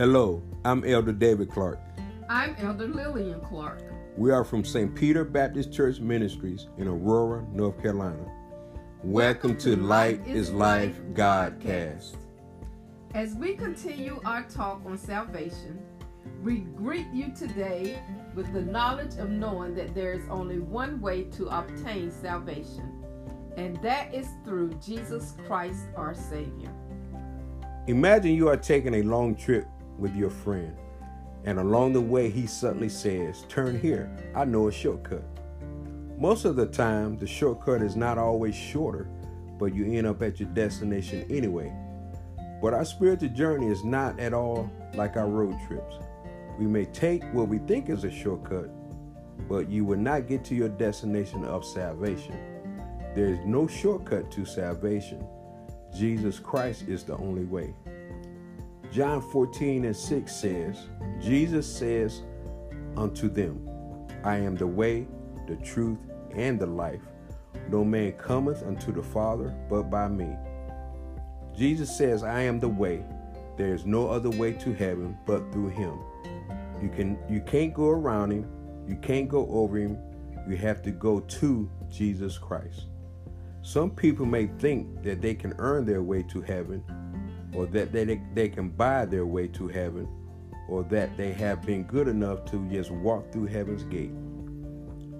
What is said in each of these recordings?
Hello, I'm Elder David Clark. I'm Elder Lillian Clark. We are from St. Peter Baptist Church Ministries in Aurora, North Carolina. Welcome, to Light is Life Godcast. As we continue our talk on salvation, we greet you today with the knowledge of knowing that there is only one way to obtain salvation, and that is through Jesus Christ our Savior. Imagine you are taking a long trip with your friend, and along the way, he suddenly says, Turn here, I know a shortcut. Most of the time, the shortcut is not always shorter, but you end up at your destination anyway. But our spiritual journey is not at all like our road trips. We may take what we think is a shortcut, but you will not get to your destination of salvation. There is no shortcut to salvation. Jesus Christ is the only way. John 14 and 6 says, Jesus says unto them, I am the way, the truth, and the life. No man cometh unto the Father but by me. Jesus says, I am the way. There is no other way to heaven but through him. You can you can't go around him, you can't go over him. You have to go to Jesus Christ. Some people may think that they can earn their way to heaven, or that they, they can buy their way to heaven, or that they have been good enough to just walk through heaven's gate.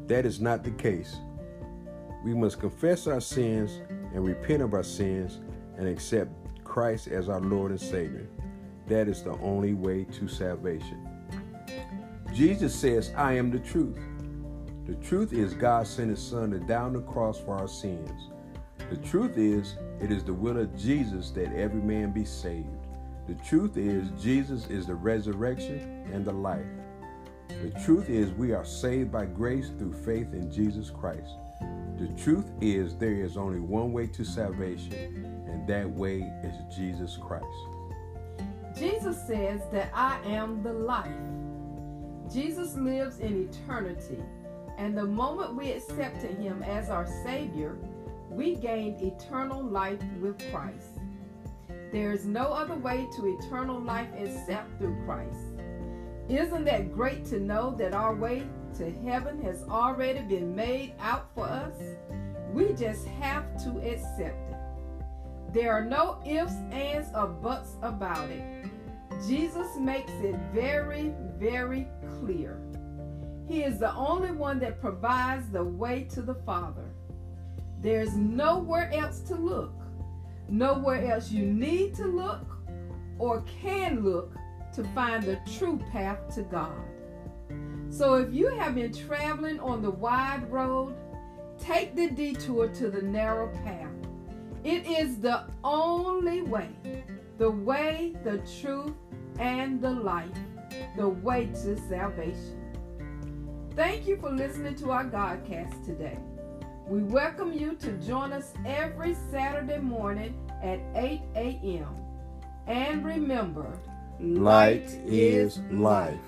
That is not the case. We must confess our sins and repent of our sins and accept Christ as our Lord and Savior. That is the only way to salvation. Jesus says, I am the truth. The truth is God sent his son to die on the cross for our sins. The truth is, it is the will of Jesus that every man be saved. The truth is, Jesus is the resurrection and the life. The truth is, we are saved by grace through faith in Jesus Christ. The truth is, there is only one way to salvation, and that way is Jesus Christ. Jesus says that I am the life. Jesus lives in eternity, and the moment we accepted him as our Savior, we gained eternal life with Christ. There is no other way to eternal life except through Christ. Isn't that great to know that our way to heaven has already been made out for us? We just have to accept it. There are no ifs, ands, or buts about it. Jesus makes it very, very clear. He is the only one that provides the way to the Father. There's nowhere else to look, nowhere else you need to look or can look to find the true path to God. So if you have been traveling on the wide road, take the detour to the narrow path. It is the only way, the way, the truth, and the life, the way to salvation. Thank you for listening to our Godcast today. We welcome you to join us every Saturday morning at 8 a.m. And remember, light is life.